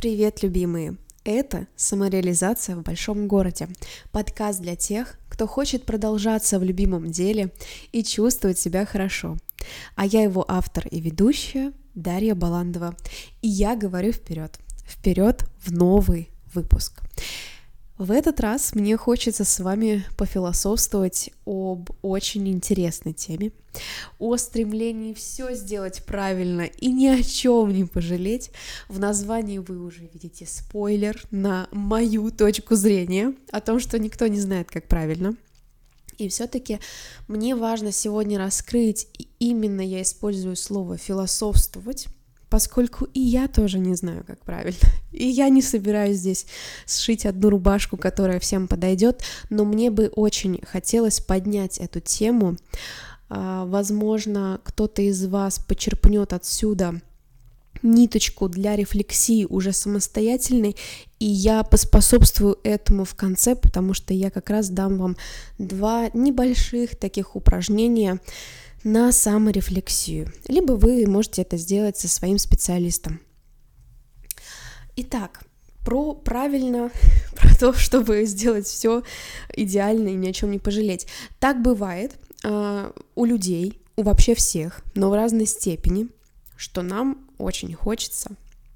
Привет, любимые! Это «Самореализация в большом городе» — подкаст для тех, кто хочет продолжаться в любимом деле и чувствовать себя хорошо. А я его автор и ведущая Дарья Баландова, и я говорю вперед, вперед в новый выпуск. В этот раз мне хочется с вами пофилософствовать об очень интересной теме, о стремлении все сделать правильно и ни о чем не пожалеть. В названии вы уже видите спойлер на мою точку зрения о том, что никто не знает, как правильно. И все-таки мне важно сегодня раскрыть, и именно я использую слово философствовать, поскольку и я тоже не знаю, как правильно. И я не собираюсь здесь сшить одну рубашку, которая всем подойдет, но мне бы очень хотелось поднять эту тему. А, возможно, кто-то из вас почерпнет отсюда ниточку для рефлексии уже самостоятельной, и я поспособствую этому в конце, потому что я как раз дам вам два небольших таких упражнения, на саморефлексию, либо вы можете это сделать со своим специалистом. Итак, про правильно, про то, чтобы сделать все идеально и ни о чем не пожалеть. Так бывает э, у людей, у вообще всех, но в разной степени, что нам очень хочется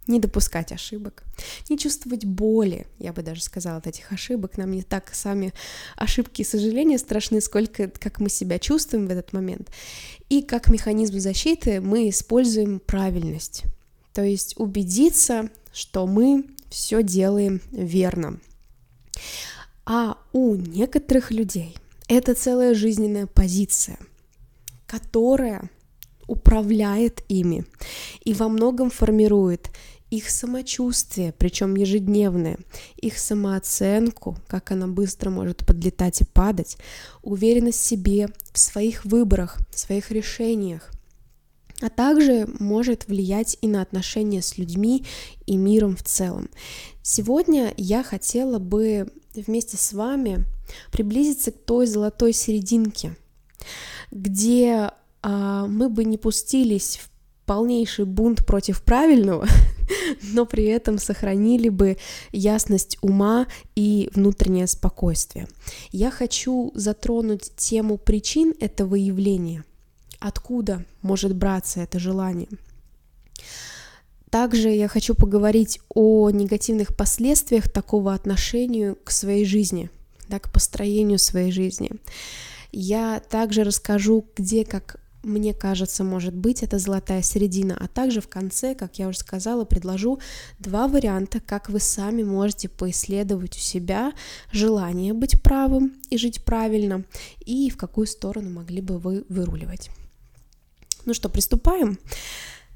не допускать ошибок, не чувствовать боли, я бы даже сказала, от этих ошибок. Нам не так сами ошибки и сожаления страшны, сколько как мы себя чувствуем в этот момент. И как механизм защиты мы используем правильность, то есть убедиться, что мы все делаем верно. А у некоторых людей это целая жизненная позиция, которая управляет ими и во многом формирует их самочувствие, причем ежедневное, их самооценку, как она быстро может подлетать и падать, уверенность в себе, в своих выборах, в своих решениях, а также может влиять и на отношения с людьми и миром в целом. Сегодня я хотела бы вместе с вами приблизиться к той золотой серединке, где мы бы не пустились в полнейший бунт против правильного, но при этом сохранили бы ясность ума и внутреннее спокойствие. Я хочу затронуть тему причин этого явления. Откуда может браться это желание? Также я хочу поговорить о негативных последствиях такого отношения к своей жизни, да, к построению своей жизни. Я также расскажу, где как мне кажется, может быть, это золотая середина. А также в конце, как я уже сказала, предложу два варианта, как вы сами можете поисследовать у себя желание быть правым и жить правильно, и в какую сторону могли бы вы выруливать. Ну что, приступаем?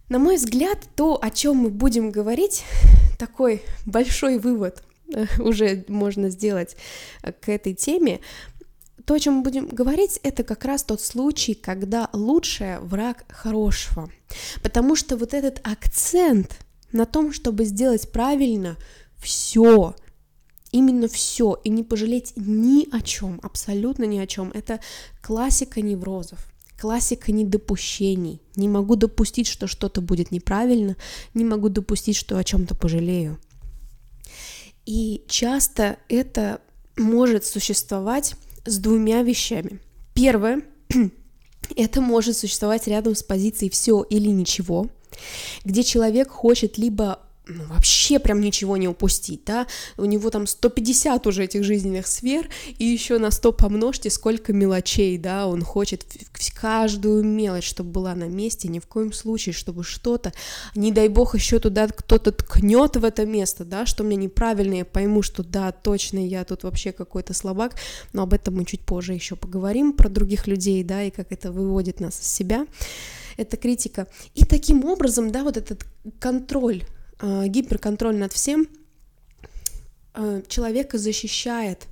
На мой взгляд, то, о чем мы будем говорить, такой большой вывод э, уже можно сделать э, к этой теме, то, о чем мы будем говорить, это как раз тот случай, когда лучшее враг хорошего. Потому что вот этот акцент на том, чтобы сделать правильно все, именно все, и не пожалеть ни о чем, абсолютно ни о чем, это классика неврозов. Классика недопущений. Не могу допустить, что что-то будет неправильно, не могу допустить, что о чем-то пожалею. И часто это может существовать с двумя вещами. Первое, это может существовать рядом с позицией все или ничего, где человек хочет либо ну, вообще прям ничего не упустить, да, у него там 150 уже этих жизненных сфер, и еще на 100 помножьте, сколько мелочей, да, он хочет каждую мелочь, чтобы была на месте, ни в коем случае, чтобы что-то, не дай бог, еще туда кто-то ткнет в это место, да, что мне неправильно, я пойму, что да, точно, я тут вообще какой-то слабак, но об этом мы чуть позже еще поговорим, про других людей, да, и как это выводит нас из себя, это критика. И таким образом, да, вот этот контроль гиперконтроль над всем э, человека защищает.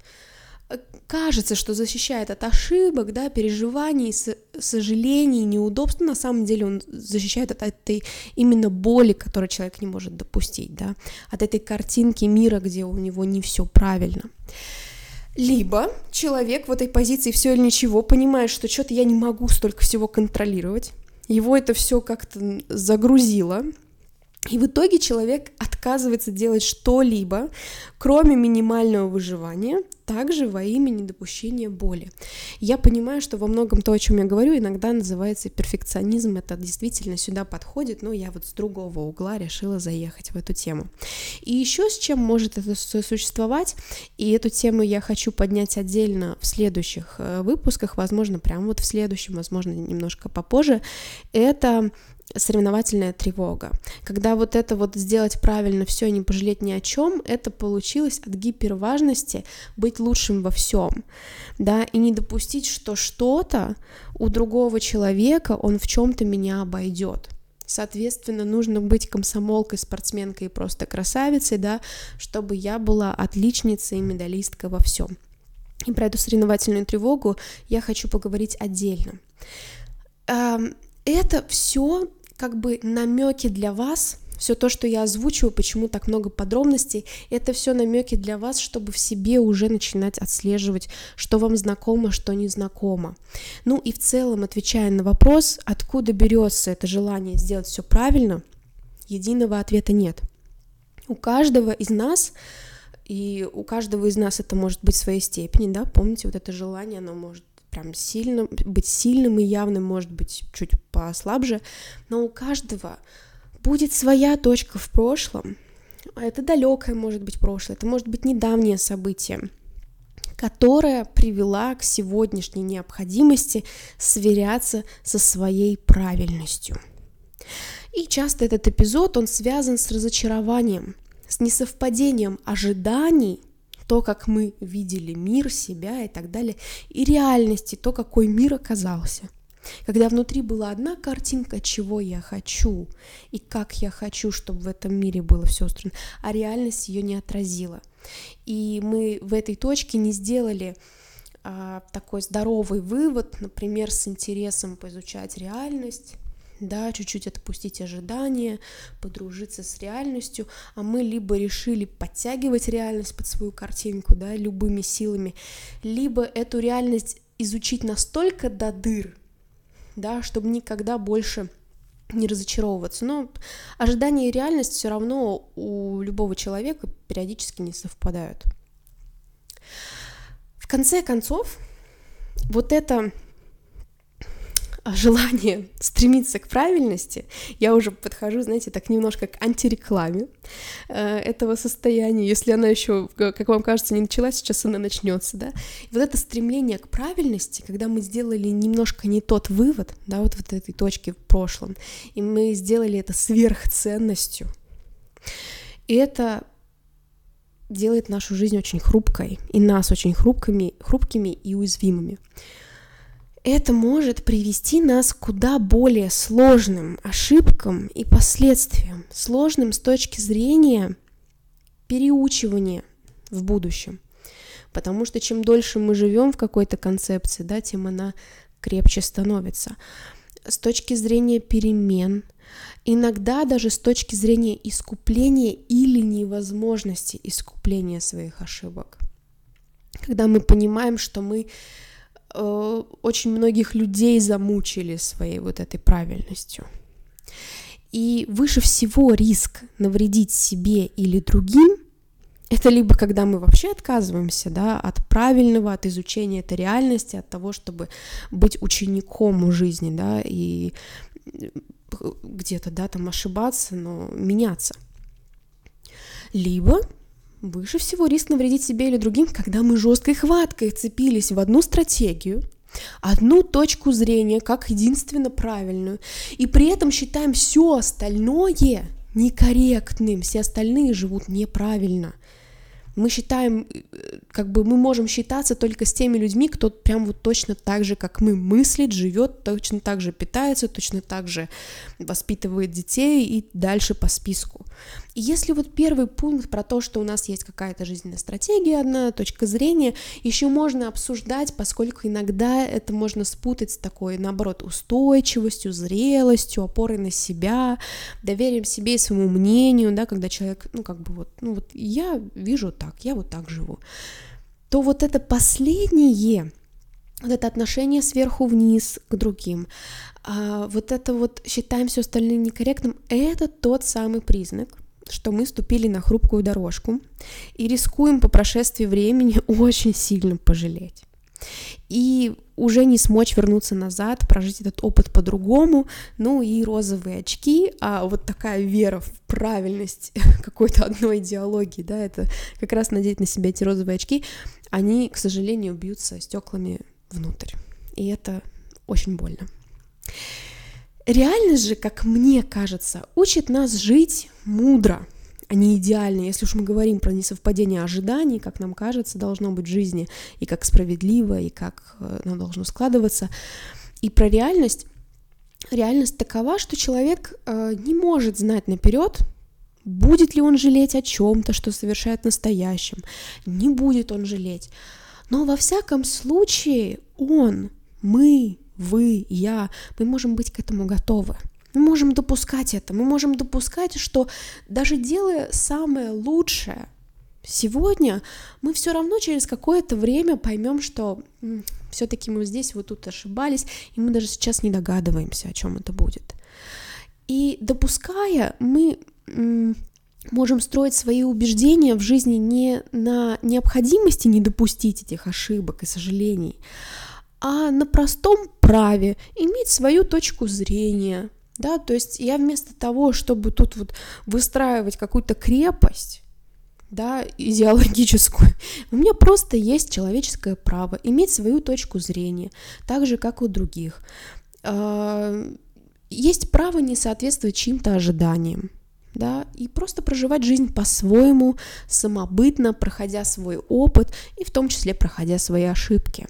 Кажется, что защищает от ошибок, да, переживаний, сожалений, неудобств. На самом деле он защищает от этой именно боли, которую человек не может допустить, да, от этой картинки мира, где у него не все правильно. Либо человек в этой позиции все или ничего понимает, что что-то я не могу столько всего контролировать, его это все как-то загрузило, И в итоге человек отказывается делать что-либо, кроме минимального выживания, также во имя недопущения боли. Я понимаю, что во многом то, о чем я говорю, иногда называется перфекционизм, это действительно сюда подходит, но я вот с другого угла решила заехать в эту тему. И еще с чем может это существовать, и эту тему я хочу поднять отдельно в следующих э, выпусках, возможно, прямо вот в следующем, возможно, немножко попозже, это соревновательная тревога. Когда вот это вот сделать правильно все, не пожалеть ни о чем, это получилось от гиперважности быть лучшим во всем, да, и не допустить, что что-то у другого человека он в чем-то меня обойдет. Соответственно, нужно быть комсомолкой, спортсменкой и просто красавицей, да, чтобы я была отличницей и медалисткой во всем. И про эту соревновательную тревогу я хочу поговорить отдельно. Это все как бы намеки для вас, все то, что я озвучиваю, почему так много подробностей, это все намеки для вас, чтобы в себе уже начинать отслеживать, что вам знакомо, что не знакомо. Ну и в целом, отвечая на вопрос, откуда берется это желание сделать все правильно, единого ответа нет. У каждого из нас и у каждого из нас это может быть в своей степени, да, помните, вот это желание, оно может прям сильным, быть сильным и явным, может быть, чуть послабже, но у каждого будет своя точка в прошлом. Это далекое может быть прошлое, это может быть недавнее событие, которое привела к сегодняшней необходимости сверяться со своей правильностью. И часто этот эпизод, он связан с разочарованием, с несовпадением ожиданий то, как мы видели мир, себя и так далее, и реальности, то, какой мир оказался. Когда внутри была одна картинка, чего я хочу и как я хочу, чтобы в этом мире было все устроено, а реальность ее не отразила. И мы в этой точке не сделали а, такой здоровый вывод, например, с интересом поизучать реальность, да, чуть-чуть отпустить ожидания, подружиться с реальностью, а мы либо решили подтягивать реальность под свою картинку, да, любыми силами, либо эту реальность изучить настолько до дыр, да, чтобы никогда больше не разочаровываться. Но ожидания и реальность все равно у любого человека периодически не совпадают. В конце концов, вот это желание стремиться к правильности, я уже подхожу, знаете, так немножко к антирекламе э, этого состояния, если она еще, как вам кажется, не началась, сейчас она начнется, да. И вот это стремление к правильности, когда мы сделали немножко не тот вывод, да, вот в этой точке в прошлом, и мы сделали это сверхценностью, и это делает нашу жизнь очень хрупкой, и нас очень хрупкими, хрупкими и уязвимыми это может привести нас к куда более сложным ошибкам и последствиям, сложным с точки зрения переучивания в будущем. Потому что чем дольше мы живем в какой-то концепции, да, тем она крепче становится. С точки зрения перемен, иногда даже с точки зрения искупления или невозможности искупления своих ошибок. Когда мы понимаем, что мы Э, очень многих людей замучили своей вот этой правильностью. И выше всего риск навредить себе или другим это либо когда мы вообще отказываемся да, от правильного, от изучения этой реальности, от того, чтобы быть учеником у жизни, да, и э, где-то, да, там ошибаться, но меняться. Либо Выше всего риск навредить себе или другим, когда мы жесткой хваткой цепились в одну стратегию, одну точку зрения как единственно правильную, и при этом считаем все остальное некорректным, все остальные живут неправильно – мы считаем, э, как бы мы можем считаться только с теми людьми, кто прям вот точно так же, как мы, мыслит, живет, точно так же питается, точно так же воспитывает детей и дальше по списку. И если вот первый пункт про то, что у нас есть какая-то жизненная стратегия, одна точка зрения, еще можно обсуждать, поскольку иногда это можно спутать с такой, наоборот, устойчивостью, зрелостью, опорой на себя, доверием себе и своему мнению, да, когда человек, ну, как бы вот, ну, вот я вижу так, я вот так живу, то вот это последнее вот это отношение сверху вниз к другим, а, вот это вот считаем все остальное некорректным, это тот самый признак, что мы ступили на хрупкую дорожку и рискуем по прошествии времени очень сильно пожалеть. И уже не смочь вернуться назад, прожить этот опыт по-другому, ну и розовые очки, а вот такая вера в правильность какой-то одной идеологии, да, это как раз надеть на себя эти розовые очки, они, к сожалению, бьются стеклами внутрь, и это очень больно. Реальность же, как мне кажется, учит нас жить мудро, не идеально. Если уж мы говорим про несовпадение ожиданий, как нам кажется, должно быть в жизни, и как справедливо, и как э, оно должно складываться, и про реальность, реальность такова, что человек э, не может знать наперед, будет ли он жалеть о чем-то, что совершает настоящем, не будет он жалеть. Но во всяком случае он, мы, вы, я, мы можем быть к этому готовы. Мы можем допускать это, мы можем допускать, что даже делая самое лучшее, сегодня мы все равно через какое-то время поймем, что все-таки мы здесь вот тут ошибались, и мы даже сейчас не догадываемся, о чем это будет. И допуская, мы можем строить свои убеждения в жизни не на необходимости не допустить этих ошибок и сожалений, а на простом праве иметь свою точку зрения. Да, то есть я вместо того, чтобы тут вот выстраивать какую-то крепость, да, идеологическую. У меня просто есть человеческое право иметь свою точку зрения, так же, как у других. А, есть право не соответствовать чьим-то ожиданиям, да, и просто проживать жизнь по-своему, самобытно, проходя свой опыт и в том числе проходя свои ошибки.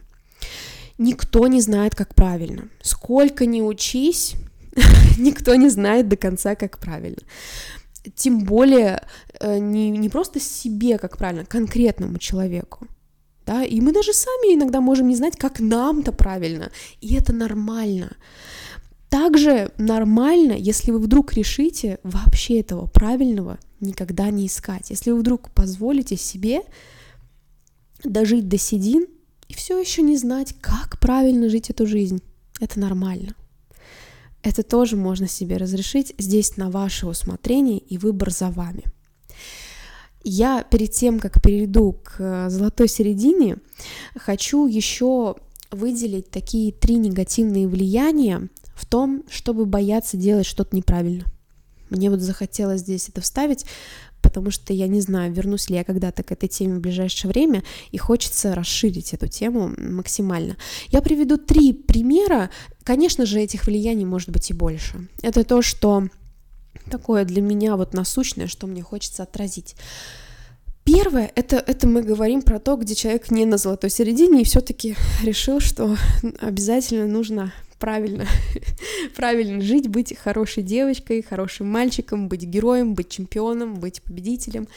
Никто не знает, как правильно. Сколько ни учись, никто не знает до конца, как правильно. Тем более э, не, не просто себе, как правильно, конкретному человеку. Да? И мы даже сами иногда можем не знать, как нам-то правильно. И это нормально. Также нормально, если вы вдруг решите вообще этого правильного никогда не искать. Если вы вдруг позволите себе дожить до седин и все еще не знать, как правильно жить эту жизнь. Это нормально. Это тоже можно себе разрешить здесь на ваше усмотрение и выбор за вами. Я перед тем, как перейду к э, золотой середине, хочу еще выделить такие три негативные влияния в том, чтобы бояться делать что-то неправильно. Мне вот захотелось здесь это вставить, потому что я не знаю, вернусь ли я когда-то к этой теме в ближайшее время, и хочется расширить эту тему максимально. Я приведу три примера. Конечно же, этих влияний может быть и больше. Это то, что такое для меня вот насущное, что мне хочется отразить. Первое, это, это мы говорим про то, где человек не на золотой середине и все-таки решил, что обязательно нужно правильно, правильно жить, быть хорошей девочкой, хорошим мальчиком, быть героем, быть чемпионом, быть победителем,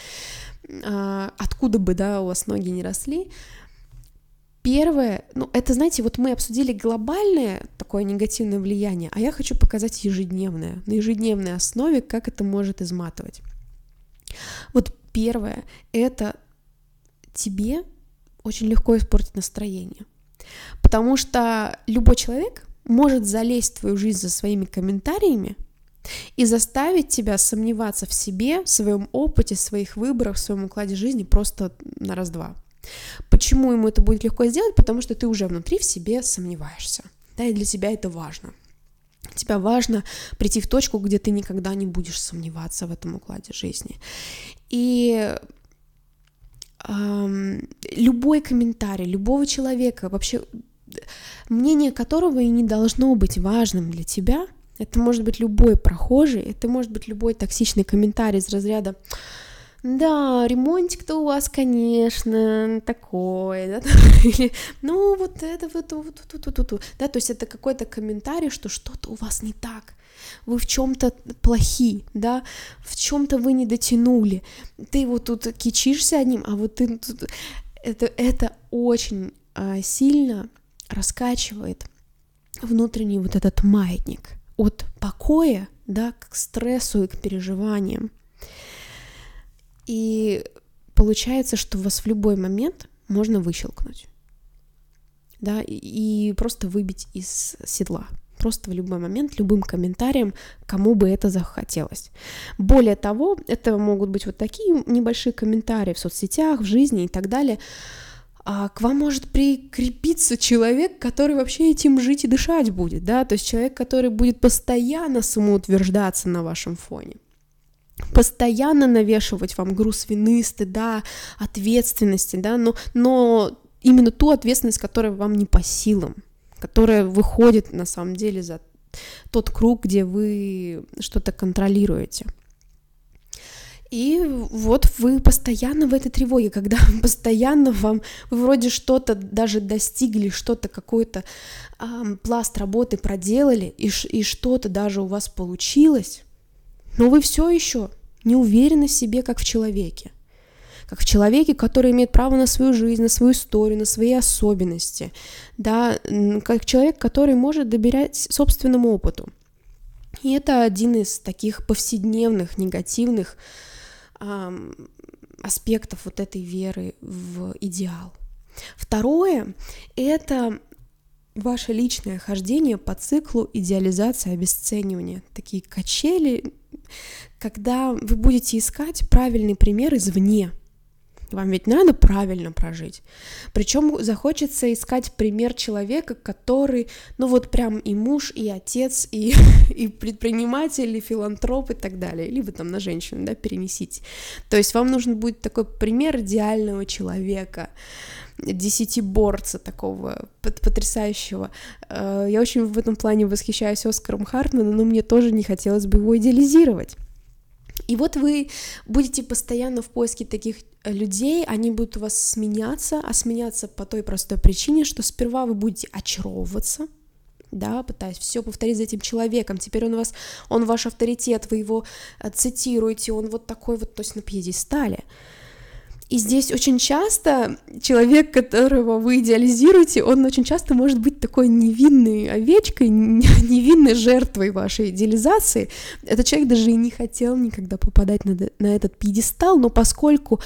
а, откуда бы, да, у вас ноги не росли. Первое, ну, это, знаете, вот мы обсудили глобальное такое негативное влияние, а я хочу показать ежедневное, на ежедневной основе, как это может изматывать. Вот первое, это тебе очень легко испортить настроение. Потому что любой человек, может залезть в твою жизнь за своими комментариями и заставить тебя сомневаться в себе, в своем опыте, в своих выборах, в своем укладе жизни просто на раз-два. Почему ему это будет легко сделать? Потому что ты уже внутри в себе сомневаешься. Да, и для тебя это важно. Тебя важно прийти в точку, где ты никогда не будешь сомневаться в этом укладе жизни. И любой комментарий любого человека, вообще мнение которого и не должно быть важным для тебя. Это может быть любой прохожий, это может быть любой токсичный комментарий из разряда да, ремонтик-то у вас, конечно, такой, да, или, ну, вот это вот, вот, вот, вот, вот, вот, да, то есть это какой-то комментарий, что что-то у вас не так, вы в чем-то плохи, да, в чем-то вы не дотянули, ты вот тут кичишься одним, а вот ты тут, это, это очень а, сильно раскачивает внутренний вот этот маятник от покоя, да, к стрессу и к переживаниям. И получается, что вас в любой момент можно выщелкнуть. да, и просто выбить из седла. Просто в любой момент, любым комментарием, кому бы это захотелось. Более того, это могут быть вот такие небольшие комментарии в соцсетях, в жизни и так далее. А к вам может прикрепиться человек, который вообще этим жить и дышать будет, да, то есть человек, который будет постоянно самоутверждаться на вашем фоне. Постоянно навешивать вам груз вины, стыда, ответственности, да, но, но именно ту ответственность, которая вам не по силам, которая выходит на самом деле за тот круг, где вы что-то контролируете. И вот вы постоянно в этой тревоге, когда постоянно вам, вы вроде что-то даже достигли, что-то, какой-то э, пласт работы проделали, и, и что-то даже у вас получилось, но вы все еще не уверены в себе, как в человеке как в человеке, который имеет право на свою жизнь, на свою историю, на свои особенности, да, как человек, который может доверять собственному опыту. И это один из таких повседневных негативных эм, аспектов вот этой веры в идеал. Второе — это ваше личное хождение по циклу идеализации обесценивания. Такие качели, когда вы будете искать правильный пример извне, вам ведь надо правильно прожить. Причем захочется искать пример человека, который, ну вот прям и муж, и отец, и, и предприниматель, и филантроп и так далее. Либо там на женщину, да, перенесите. То есть вам нужен будет такой пример идеального человека десятиборца такого потрясающего. Э, я очень в этом плане восхищаюсь Оскаром Хартманом, но мне тоже не хотелось бы его идеализировать. И вот вы будете постоянно в поиске таких людей, они будут у вас сменяться, а сменяться по той простой причине, что сперва вы будете очаровываться, да, пытаясь все повторить за этим человеком. Теперь он вас, он ваш авторитет, вы его э, цитируете, он вот такой вот, то есть на пьедестале. И здесь очень часто человек, которого вы идеализируете, он очень часто может быть такой невинной овечкой, невинной жертвой вашей идеализации. Этот человек даже и не хотел никогда попадать на, на этот пьедестал, но поскольку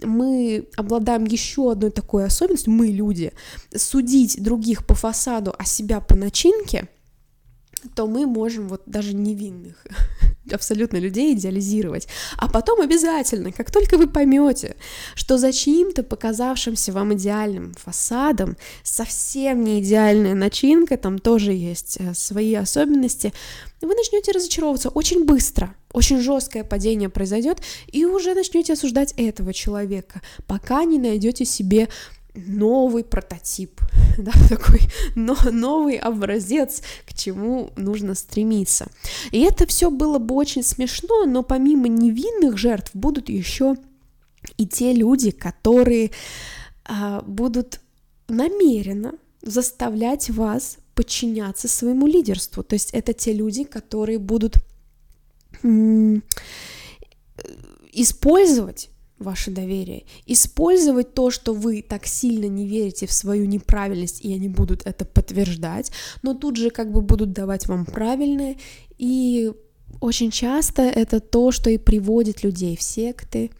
мы обладаем еще одной такой особенностью, мы люди, судить других по фасаду, а себя по начинке, то мы можем вот даже невинных абсолютно людей идеализировать. А потом обязательно, как только вы поймете, что за чьим-то показавшимся вам идеальным фасадом совсем не идеальная начинка, там тоже есть э, свои особенности, вы начнете разочаровываться очень быстро, очень жесткое падение произойдет, и уже начнете осуждать этого человека, пока не найдете себе новый прототип, да, такой но, новый образец, к чему нужно стремиться. И это все было бы очень смешно, но помимо невинных жертв будут еще и те люди, которые а, будут намеренно заставлять вас подчиняться своему лидерству. То есть это те люди, которые будут использовать ваше доверие, использовать то, что вы так сильно не верите в свою неправильность, и они будут это подтверждать, но тут же как бы будут давать вам правильное, и очень часто это то, что и приводит людей в секты,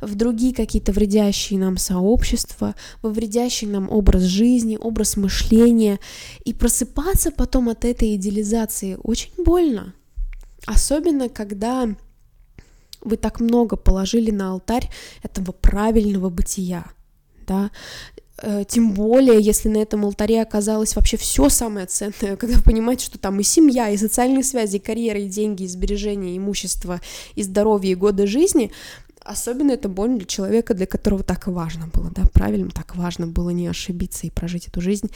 в другие какие-то вредящие нам сообщества, во вредящий нам образ жизни, образ мышления. И просыпаться потом от этой идеализации очень больно. Особенно, когда вы так много положили на алтарь этого правильного бытия, да, э, тем более, если на этом алтаре оказалось вообще все самое ценное, когда вы понимаете, что там и семья, и социальные связи, и карьера, и деньги, и сбережения, и имущество, и здоровье, и годы жизни, особенно это больно для человека, для которого так важно было, да, правильно, так важно было не ошибиться и прожить эту жизнь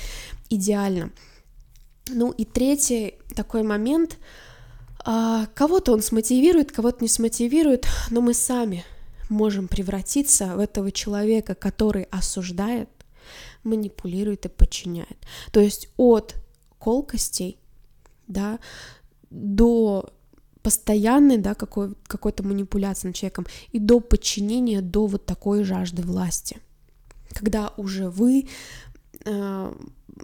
идеально. Ну и третий такой момент — кого-то он смотивирует, кого-то не смотивирует, но мы сами можем превратиться в этого человека, который осуждает, манипулирует и подчиняет. То есть от колкостей, да, до постоянной, да, какой, какой-то манипуляции над человеком и до подчинения, до вот такой жажды власти. Когда уже вы э,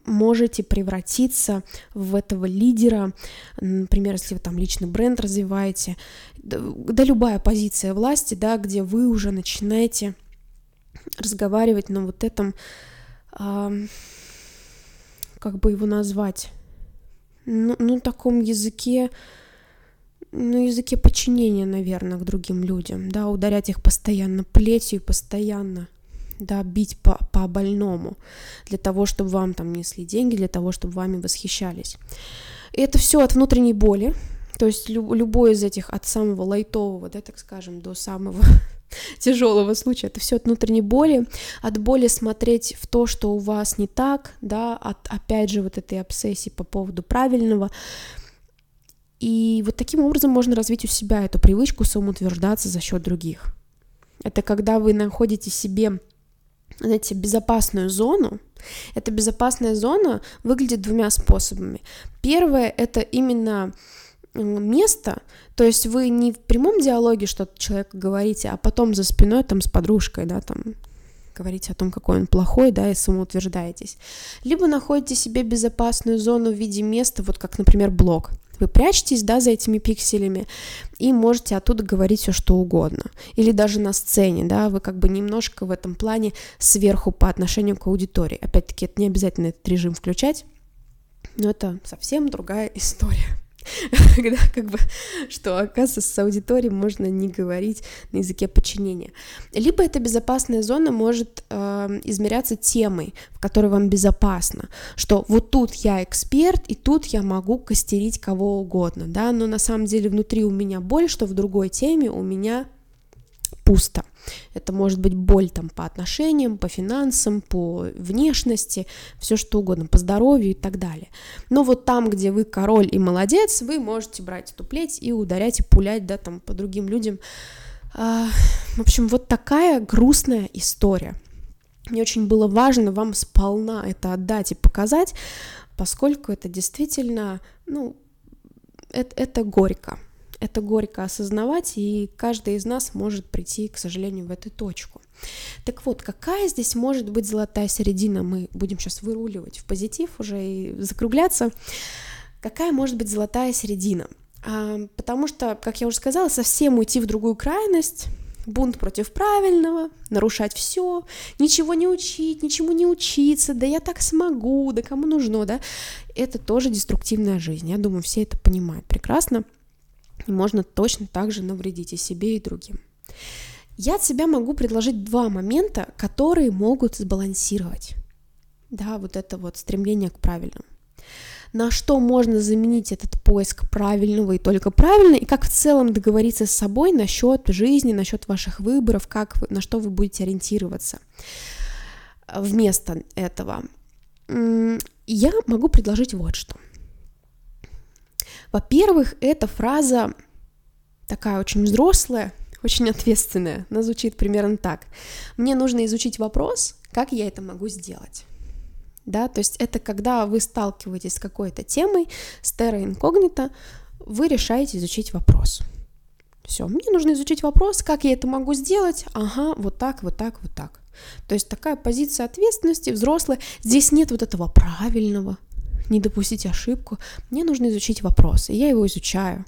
можете превратиться в этого лидера, например, если вы там личный бренд развиваете, да, да любая позиция власти, да, где вы уже начинаете разговаривать на вот этом, э, как бы его назвать, ну, ну таком языке, ну, языке подчинения, наверное, к другим людям, да, ударять их постоянно плетью, постоянно, да, бить по, по больному, для того, чтобы вам там несли деньги, для того, чтобы вами восхищались. И это все от внутренней боли, то есть люб, любой из этих, от самого лайтового, да, так скажем, до самого тяжелого случая, это все от внутренней боли, от боли смотреть в то, что у вас не так, да, от, опять же, вот этой обсессии по поводу правильного, и вот таким образом можно развить у себя эту привычку самоутверждаться за счет других. Это когда вы находите себе, знаете, безопасную зону. Эта безопасная зона выглядит двумя способами. Первое — это именно место, то есть вы не в прямом диалоге что-то человеку говорите, а потом за спиной там с подружкой, да, там говорите о том, какой он плохой, да, и самоутверждаетесь. Либо находите себе безопасную зону в виде места, вот как, например, блог. Вы прячетесь, да, за этими пикселями и можете оттуда говорить все, что угодно. Или даже на сцене, да, вы как бы немножко в этом плане сверху по отношению к аудитории. Опять-таки, это не обязательно этот режим включать, но это совсем другая история. когда как бы, что, оказывается, с аудиторией можно не говорить на языке подчинения. Либо эта безопасная зона может э, измеряться темой, в которой вам безопасно, что вот тут я эксперт, и тут я могу костерить кого угодно, да, но на самом деле внутри у меня боль, что в другой теме у меня пусто. Это может быть боль там по отношениям, по финансам, по внешности, все что угодно, по здоровью и так далее. Но вот там, где вы король и молодец, вы можете брать эту плеть и ударять и пулять, да, там по другим людям. А, в общем, вот такая грустная история. Мне очень было важно вам сполна это отдать и показать, поскольку это действительно, ну, это, это горько это горько осознавать, и каждый из нас может прийти, к сожалению, в эту точку. Так вот, какая здесь может быть золотая середина? Мы будем сейчас выруливать в позитив уже и закругляться. Какая может быть золотая середина? А, потому что, как я уже сказала, совсем уйти в другую крайность, бунт против правильного, нарушать все, ничего не учить, ничему не учиться, да я так смогу, да кому нужно, да, это тоже деструктивная жизнь. Я думаю, все это понимают прекрасно можно точно так же навредить и себе, и другим. Я от себя могу предложить два момента, которые могут сбалансировать, да, вот это вот стремление к правильному. На что можно заменить этот поиск правильного и только правильно, и как в целом договориться с собой насчет жизни, насчет ваших выборов, как вы, на что вы будете ориентироваться вместо этого. Я могу предложить вот что – во-первых, эта фраза такая очень взрослая, очень ответственная. Она звучит примерно так. Мне нужно изучить вопрос, как я это могу сделать. Да, то есть это когда вы сталкиваетесь с какой-то темой, с терра вы решаете изучить вопрос. Все, мне нужно изучить вопрос, как я это могу сделать. Ага, вот так, вот так, вот так. То есть такая позиция ответственности взрослая. Здесь нет вот этого правильного, не допустить ошибку, мне нужно изучить вопрос, и я его изучаю.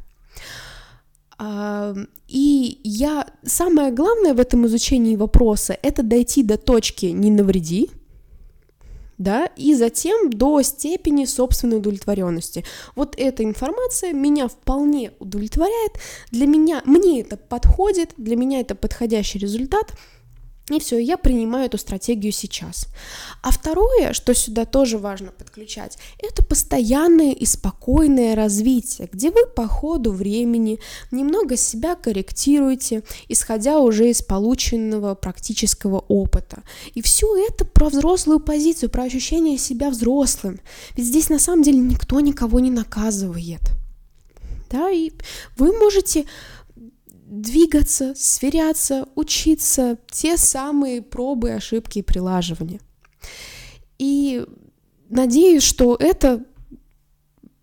И я самое главное в этом изучении вопроса это дойти до точки не навреди, да, и затем до степени собственной удовлетворенности. Вот эта информация меня вполне удовлетворяет, для меня, мне это подходит, для меня это подходящий результат, и все, я принимаю эту стратегию сейчас. А второе, что сюда тоже важно подключать, это постоянное и спокойное развитие, где вы по ходу времени немного себя корректируете, исходя уже из полученного практического опыта. И все это про взрослую позицию, про ощущение себя взрослым. Ведь здесь на самом деле никто никого не наказывает. Да, и вы можете двигаться, сверяться, учиться, те самые пробы, ошибки и прилаживания. И надеюсь, что это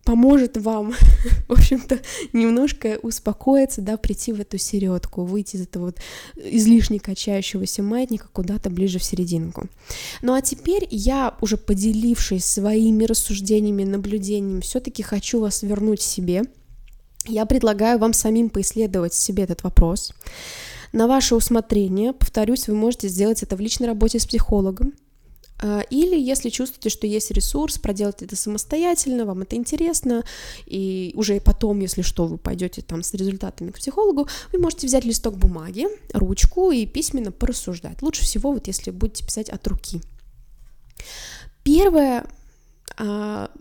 поможет вам, в общем-то, немножко успокоиться, да, прийти в эту середку, выйти из этого вот излишне качающегося маятника куда-то ближе в серединку. Ну а теперь я, уже поделившись своими рассуждениями, наблюдениями, все-таки хочу вас вернуть себе – я предлагаю вам самим поисследовать себе этот вопрос. На ваше усмотрение, повторюсь, вы можете сделать это в личной работе с психологом, Э, или если чувствуете, что есть ресурс, проделать это самостоятельно, вам это интересно, и уже потом, если что, вы пойдете там с результатами к психологу, вы можете взять листок бумаги, ручку и письменно порассуждать. Лучше всего, вот если будете писать от руки. Первое, а,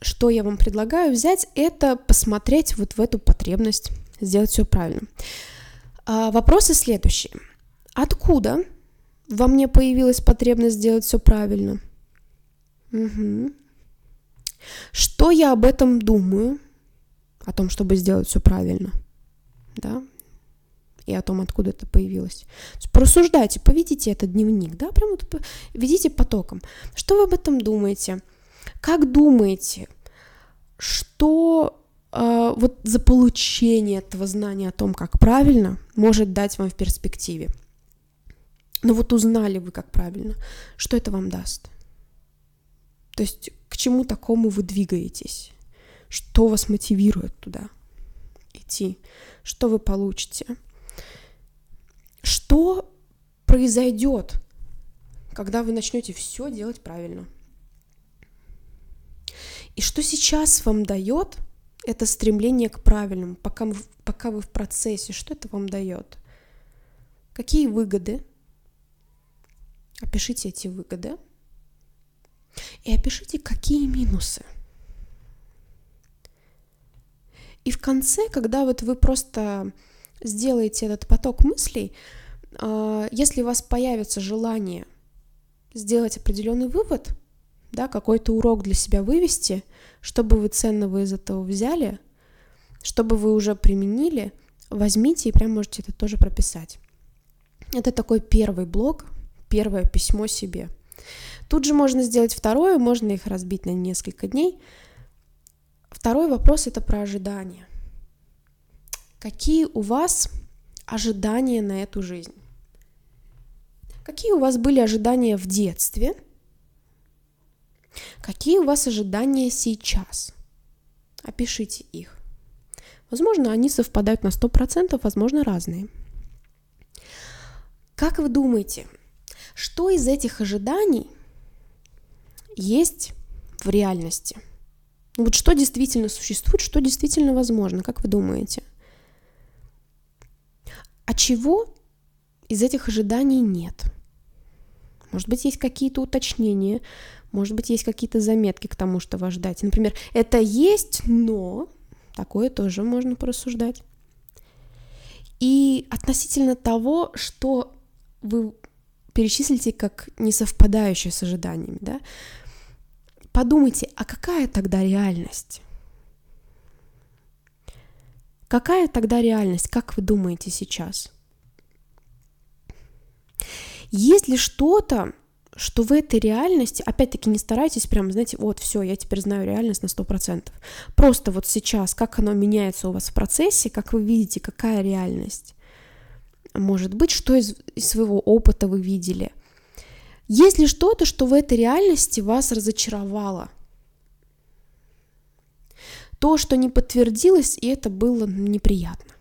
что я вам предлагаю взять, это посмотреть вот в эту потребность, сделать все правильно. А, вопросы следующие. Откуда во мне появилась потребность сделать все правильно. Угу. Что я об этом думаю? О том, чтобы сделать все правильно. Да? И о том, откуда это появилось. Просуждайте, поведите этот дневник, да, прямо вот ведите потоком. Что вы об этом думаете? Как думаете, что э, вот за получение этого знания о том, как правильно, может дать вам в перспективе? Но вот узнали вы, как правильно, что это вам даст? То есть к чему такому вы двигаетесь? Что вас мотивирует туда идти? Что вы получите? Что произойдет, когда вы начнете все делать правильно? И что сейчас вам дает это стремление к правильному, пока, пока вы в процессе, что это вам дает? Какие выгоды? Опишите эти выгоды и опишите, какие минусы. И в конце, когда вот вы просто сделаете этот поток мыслей, а, если у вас появится желание сделать определенный вывод, да, какой-то урок для себя вывести, чтобы вы ценного из этого взяли, чтобы вы уже применили, возьмите и прям можете это тоже прописать. Это такой первый блок, первое письмо себе. Тут же можно сделать второе, можно их разбить на несколько дней. Второй вопрос это про ожидания. Какие у вас ожидания на эту жизнь? Какие у вас были ожидания в детстве? Какие у вас ожидания сейчас? Опишите их. Возможно, они совпадают на 100%, возможно, разные. Как вы думаете, что из этих ожиданий есть в реальности? Вот что действительно существует, что действительно возможно, как вы думаете? А чего из этих ожиданий нет? Может быть, есть какие-то уточнения, может быть, есть какие-то заметки к тому, что вы ожидаете. Например, это есть, но такое тоже можно порассуждать. И относительно того, что вы перечислите как не совпадающее с ожиданиями, да, подумайте, а какая тогда реальность? Какая тогда реальность, как вы думаете сейчас? Есть ли что-то, что в этой реальности, опять-таки не старайтесь прям, знаете, вот все, я теперь знаю реальность на 100%. Просто вот сейчас, как оно меняется у вас в процессе, как вы видите, какая реальность может быть, что из, из своего опыта вы видели. Есть ли что-то, что в этой реальности вас разочаровало? То, что не подтвердилось, и это было неприятно.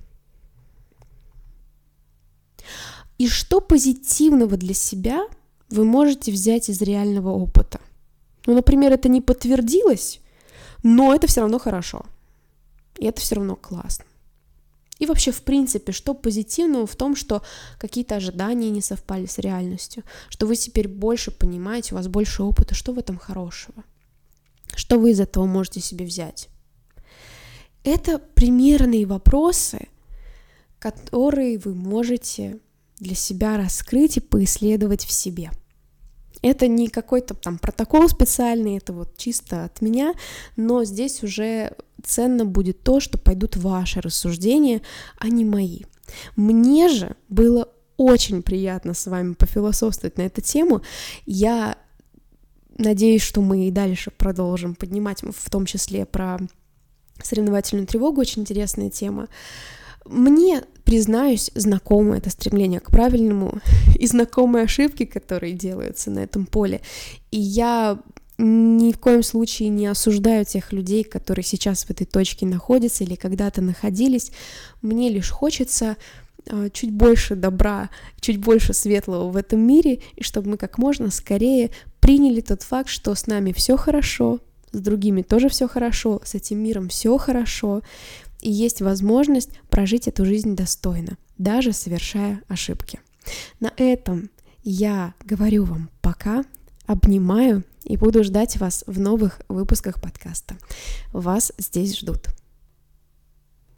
И что позитивного для себя вы можете взять из реального опыта? Ну, например, это не подтвердилось, но это все равно хорошо. И это все равно классно. И вообще, в принципе, что позитивного в том, что какие-то ожидания не совпали с реальностью, что вы теперь больше понимаете, у вас больше опыта, что в этом хорошего? Что вы из этого можете себе взять? Это примерные вопросы, которые вы можете для себя раскрыть и поисследовать в себе – это не какой-то там протокол специальный, это вот чисто от меня, но здесь уже ценно будет то, что пойдут ваши рассуждения, а не мои. Мне же было очень приятно с вами пофилософствовать на эту тему. Я надеюсь, что мы и дальше продолжим поднимать, в том числе про соревновательную тревогу, очень интересная тема. Мне, признаюсь, знакомо это стремление к правильному и знакомые ошибки, которые делаются на этом поле. И я ни в коем случае не осуждаю тех людей, которые сейчас в этой точке находятся или когда-то находились. Мне лишь хочется а, чуть больше добра, чуть больше светлого в этом мире, и чтобы мы как можно скорее приняли тот факт, что с нами все хорошо, с другими тоже все хорошо, с этим миром все хорошо, и есть возможность прожить эту жизнь достойно, даже совершая ошибки. На этом я говорю вам пока, обнимаю и буду ждать вас в новых выпусках подкаста. Вас здесь ждут.